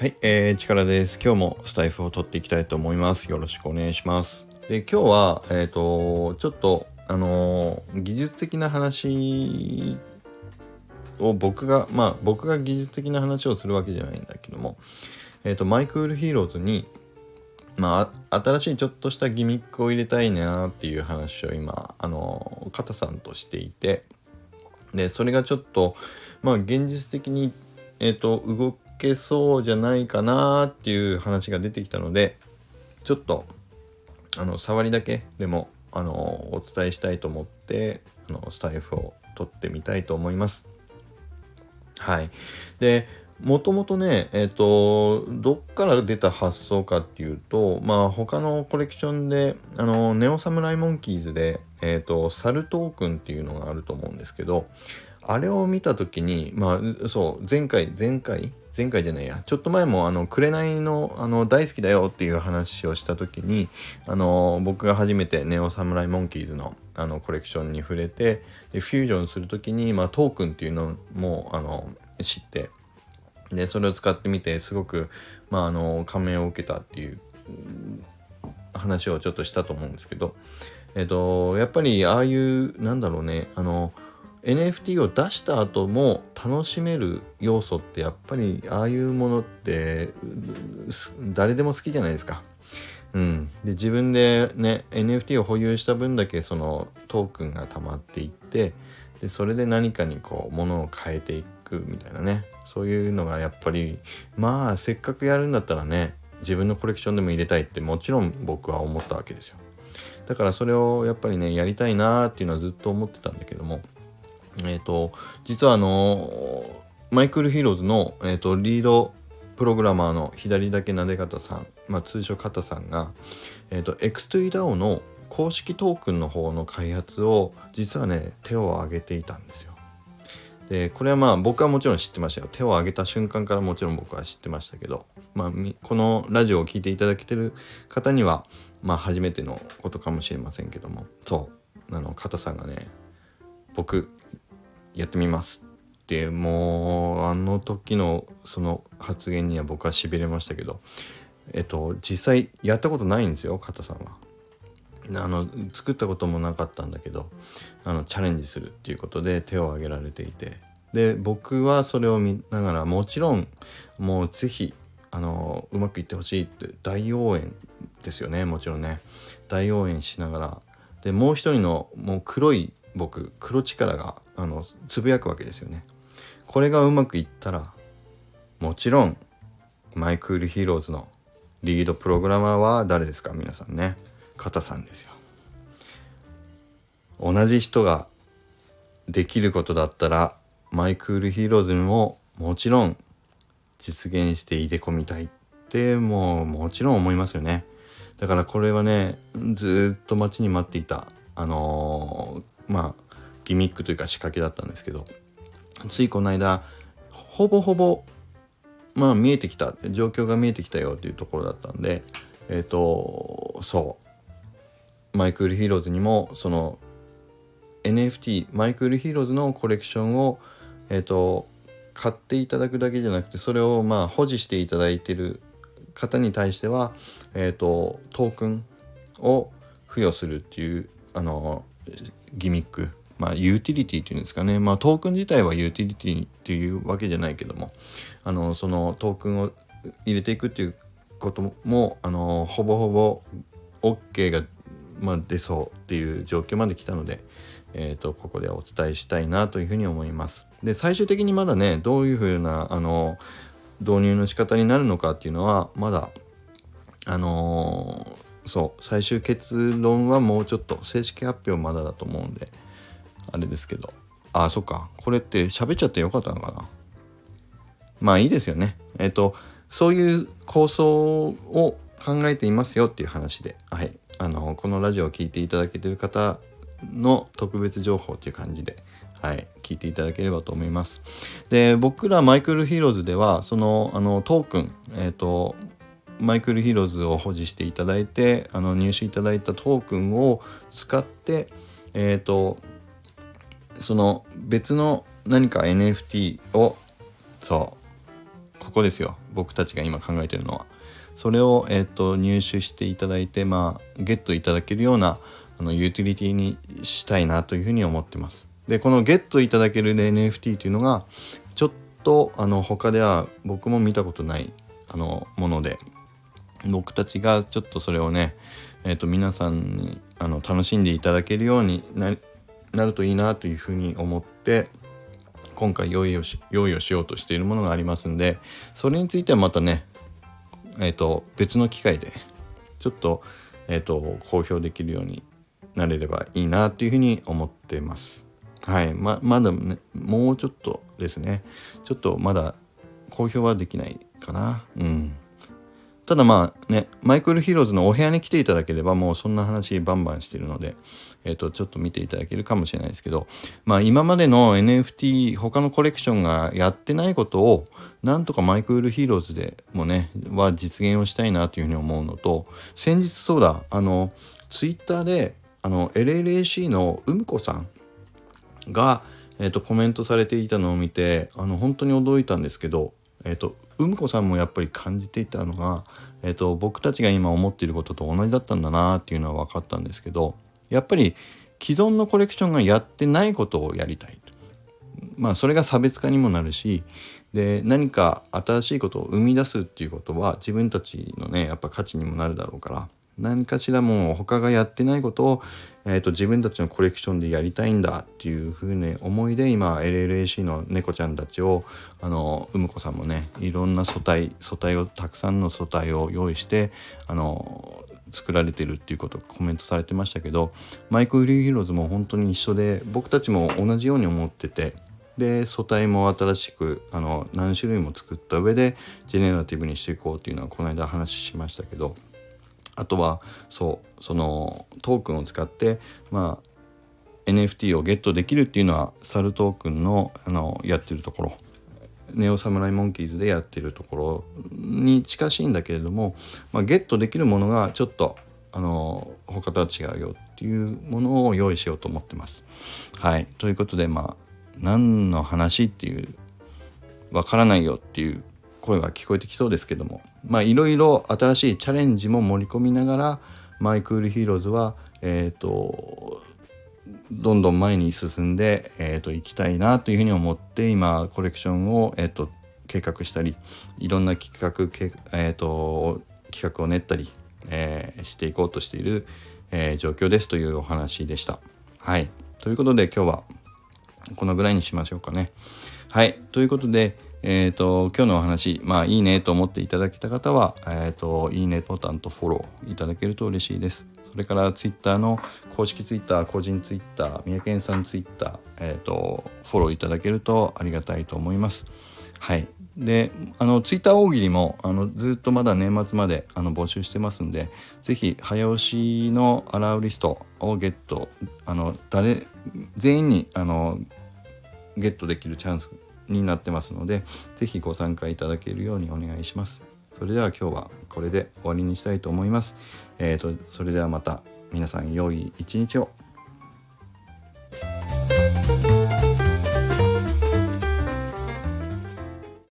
はい、えー、力です。今日もスタエフを録っていきたいと思います。よろしくお願いします。で、今日は、えっ、ー、と、ちょっと、あのー、技術的な話を僕が、まあ、僕が技術的な話をするわけじゃないんだけども、えっ、ー、と、マイクールヒーローズに、まあ、新しいちょっとしたギミックを入れたいなっていう話を今、あの、カタさんとしていて、で、それがちょっと、まあ、現実的に、えっ、ー、と、動けそうじゃないかなっていう話が出てきたので、ちょっと、あの、触りだけでも、あの、お伝えしたいと思って、あの、スタイフを撮ってみたいと思います。はい。で、もともとね、えっ、ー、と、どっから出た発想かっていうと、まあ他のコレクションで、あの、ネオサムライモンキーズで、えっ、ー、と、サルトークンっていうのがあると思うんですけど、あれを見た時に、まあ、そう、前回、前回？前回じゃないや、ちょっと前も、あの、紅の、あの、大好きだよっていう話をした時に、あの、僕が初めてネオサムライモンキーズの、あの、コレクションに触れて、で、フュージョンする時に、まあ、トークンっていうのも、あの、知って、でそれを使ってみてすごくまああの感銘を受けたっていう話をちょっとしたと思うんですけどえっとやっぱりああいうなんだろうねあの NFT を出した後も楽しめる要素ってやっぱりああいうものって誰でも好きじゃないですか。うん、で自分でね NFT を保有した分だけそのトークンが溜まっていってでそれで何かにこう物を変えていくみたいなね。そういうのがやっぱりまあせっかくやるんだったらね自分のコレクションでも入れたいってもちろん僕は思ったわけですよ。だからそれをやっぱりねやりたいなーっていうのはずっと思ってたんだけどもえっ、ー、と実はあのマイクルヒーローズの、えーと、リードプログラマーの左だけなで方さん、まあ、通称方さんが、えーと、X2DAO の公式トークンの方の開発を実はね手を挙げていたんですよ。でこれはまあ僕はもちろん知ってましたよ。手を挙げた瞬間からもちろん僕は知ってましたけど、まあ、このラジオを聴いていただけてる方にはまあ初めてのことかもしれませんけども。そう。あの加藤さんがね僕やってみます。ってもうあの時のその発言には僕はしびれましたけどえっと実際やったことないんですよ加藤さんは。あの作ったこともなかったんだけどあのチャレンジするっていうことで手を挙げられていて。で僕はそれを見ながらもちろんもう是非あのうまくいってほしいって大応援ですよねもちろんね。大応援しながら。でもう一人のもう黒い僕黒力があのつぶやくわけですよね。これがうまくいったらもちろんマイクールヒーローズのリードプログラマーは誰ですか？皆さんね。方さんですよ。同じ人ができることだったらマイクールヒーローズにももちろん実現して入れ込みたいってもうもちろん思いますよね。だからこれはねずっと待ちに待っていたあのー、まあギミックというか仕掛けだったんですけどついこの間ほぼほぼまあ見えてきた状況が見えてきたよっていうところだったんでえっ、ー、とそう。マイクールヒーローズにもその NFT マイクールヒーローズのコレクションをえっ、ー、と買っていただくだけじゃなくてそれをまあ保持していただいてる方に対してはえっ、ー、とトークンを付与するっていうあのギミックまあユーティリティっていうんですかねまあトークン自体はユーティリティっていうわけじゃないけどもあのそのトークンを入れていくっていうこともあのほぼほぼ OK が、まあ、出そうっていう状況まで来たので、えーと、ここでお伝えしたいなというふうに思います。で最終的にまだねどういうふうなあの導入の仕方になるのかっていうのはまだあのー、そう最終結論はもうちょっと正式発表まだだと思うんであれですけど。あそっか。これって喋っちゃってよかったのかな？まあいいですよね。えっ、ー、とそういう構想を考えていますよっていう話で、はい、あのこのラジオを聴いていただけてる方の特別情報っていう感じで、はい、聞いていただければと思います。で僕らマイクルヒーローズではそのあのトークン、えっ、ー、とマイクルヒーローズを保持していただいてあの入手いただいたトークンを使ってえっ、ー、とその別の何か NFT をそうここですよ僕たちが今考えてるのは。それを、えーと、入手していただいて、まあ、ゲットいただけるようなあのユーティリティにしたいなというふうに思ってます。でこのゲットいただける NFT というのがちょっとあの他では僕も見たことないあのもので僕たちがちょっとそれをね、えーと、皆さんにあの楽しんでいただけるようにななるといいなというふうに思って今回用意をし用意をしようとしているものがありますんでそれについてはまたねえっ、ー、と別の機会でちょっと,、えーと、公表できるようになれればいいなというふうに思ってます。はいままだねもうちょっとですねちょっとまだ公表はできないかなうん。ただまあね、マイクルヒーローズのお部屋に来ていただければもうそんな話バンバンしてるので、えっ、ー、と、ちょっと見ていただけるかもしれないですけど、まあ今までの NFT、他のコレクションがやってないことを、なんとかマイクルヒーローズでもね、は実現をしたいなというふうに思うのと、先日そうだ、あの、ツイッターで、あの、LLAC のうむこさんが、えっ、ー、と、コメントされていたのを見て、あの、本当に驚いたんですけど、えっ、ー、と、うむこさんもやっぱり感じていたのが、えーと、僕たちが今思っていることと同じだったんだなっていうのは分かったんですけどやっぱり既存のコレクションがやってないことをやりたい。まあそれが差別化にもなるしで何か新しいことを生み出すっていうことは自分たちのねやっぱ価値にもなるだろうから何かしらもう他がやってないことを、えーと、自分たちのコレクションでやりたいんだっていうふうに思いで今 LLAC の猫ちゃんたちをあのうむこさんもねいろんな素体素体をたくさんの素体を用意してあの作られてるっていうことコメントされてましたけどマイク・フリーヒローズも本当に一緒で僕たちも同じように思っててで素体も新しくあの何種類も作った上でジェネラティブにしていこうっていうのはこの間話しましたけどあとはそうそのトークンを使ってまあ NFT をゲットできるっていうのはサルトークンのあのやってるところネオサムライモンキーズでやってるところに近しいんだけれども、まあ、ゲットできるものがちょっとあの他とは違うよっていうものを用意しようと思ってます。はいということでまあ何の話っていうわからないよっていう声が聞こえてきそうですけどもまあいろいろ新しいチャレンジも盛り込みながらマイクールヒーローズはえっ、ー、とどんどん前に進んで、えーと、行きたいなというふうに思って今コレクションを、えーと、計画したりいろんな企画えーと、企画を練ったり、えー、していこうとしている、えー、状況ですというお話でした。はいということで今日はこのぐらいにしましょうかね。はいということでえっ、ー、と、今日のお話、まあいいねと思っていただけた方は、えっ、ー、と、いいねボタンとフォローいただけると嬉しいです。それからツイッターの公式ツイッター、個人ツイッター、三宅さんツイッター、えっ、ー、と、フォローいただけるとありがたいと思います。はい。で、あの、ツイッター大喜利も、あの、ずっとまだ年末まで、あの、募集してますんで、ぜひ、早押しのアラウリストをゲット、あの、誰、全員に、あの、ゲットできるチャンスになってますので是非ご参加いただけるようにお願いします。それでは今日はこれで終わりにしたいと思います。えーと、それではまた皆さん良い一日を。